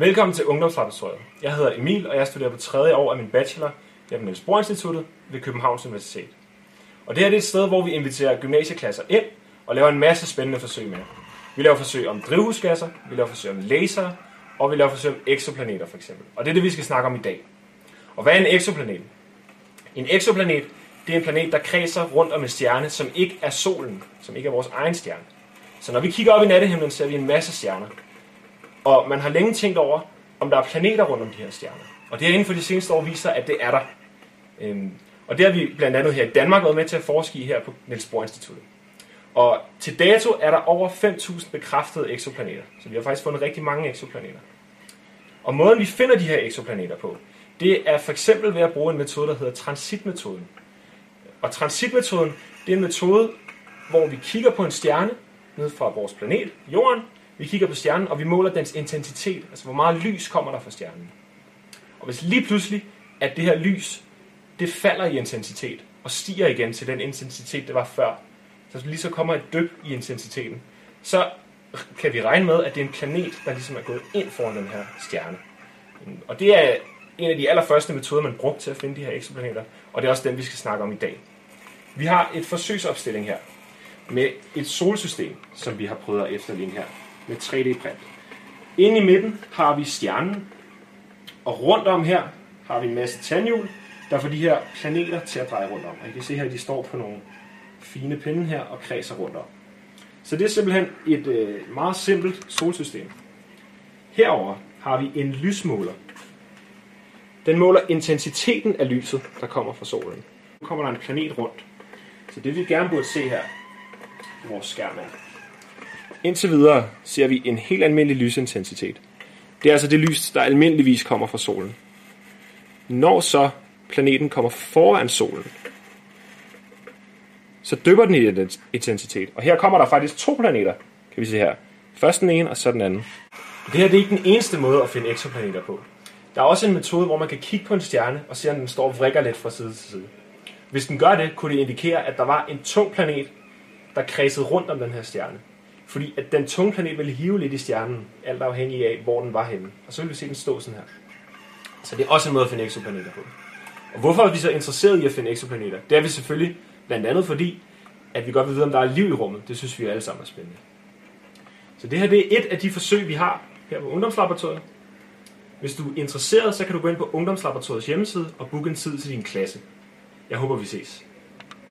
Velkommen til Ungdomslaboratoriet. Jeg hedder Emil, og jeg studerer på tredje år af min bachelor her på Niels Bohr Instituttet ved Københavns Universitet. Og det her det er et sted, hvor vi inviterer gymnasieklasser ind og laver en masse spændende forsøg med. Vi laver forsøg om drivhusgasser, vi laver forsøg om laser, og vi laver forsøg om eksoplaneter for eksempel. Og det er det, vi skal snakke om i dag. Og hvad er en eksoplanet? En eksoplanet, det er en planet, der kredser rundt om en stjerne, som ikke er solen, som ikke er vores egen stjerne. Så når vi kigger op i nattehimlen, ser vi en masse stjerner. Og man har længe tænkt over, om der er planeter rundt om de her stjerner. Og det har inden for de seneste år vist sig, at det er der. Øhm, og det har vi blandt andet her i Danmark været med til at forske i her på Niels Bohr Instituttet. Og til dato er der over 5.000 bekræftede eksoplaneter. Så vi har faktisk fundet rigtig mange eksoplaneter. Og måden vi finder de her eksoplaneter på, det er for eksempel ved at bruge en metode, der hedder transitmetoden. Og transitmetoden, det er en metode, hvor vi kigger på en stjerne ned fra vores planet, Jorden. Vi kigger på stjernen, og vi måler dens intensitet, altså hvor meget lys kommer der fra stjernen. Og hvis lige pludselig, at det her lys, det falder i intensitet, og stiger igen til den intensitet, det var før, så lige så kommer et dyk i intensiteten, så kan vi regne med, at det er en planet, der ligesom er gået ind foran den her stjerne. Og det er en af de allerførste metoder, man brugte til at finde de her eksoplaneter, og det er også den, vi skal snakke om i dag. Vi har et forsøgsopstilling her med et solsystem, som vi har prøvet at efterligne her med 3D-print. Inde i midten har vi stjernen, og rundt om her har vi en masse tandhjul, der får de her planeter til at dreje rundt om. Og I kan se her, at de står på nogle fine pinde her og kredser rundt om. Så det er simpelthen et øh, meget simpelt solsystem. Herover har vi en lysmåler. Den måler intensiteten af lyset, der kommer fra solen. Nu kommer der en planet rundt. Så det vi gerne burde se her på vores skærm er. Indtil videre ser vi en helt almindelig lysintensitet. Det er altså det lys, der almindeligvis kommer fra solen. Når så planeten kommer foran solen, så dypper den i intensitet. Og her kommer der faktisk to planeter, kan vi se her. Først den ene, og så den anden. Det her det er ikke den eneste måde at finde eksoplaneter på. Der er også en metode, hvor man kan kigge på en stjerne og se, om den står og vrikker lidt fra side til side. Hvis den gør det, kunne det indikere, at der var en tung planet, der kredsede rundt om den her stjerne. Fordi at den tunge planet ville hive lidt i stjernen, alt afhængig af, hvor den var henne. Og så ville vi se den stå sådan her. Så det er også en måde at finde eksoplaneter på. Og hvorfor er vi så interesseret i at finde eksoplaneter? Det er vi selvfølgelig blandt andet fordi, at vi godt vil vide, om der er liv i rummet. Det synes vi alle sammen er spændende. Så det her det er et af de forsøg, vi har her på Ungdomslaboratoriet. Hvis du er interesseret, så kan du gå ind på Ungdomslaboratoriets hjemmeside og booke en tid til din klasse. Jeg håber, vi ses.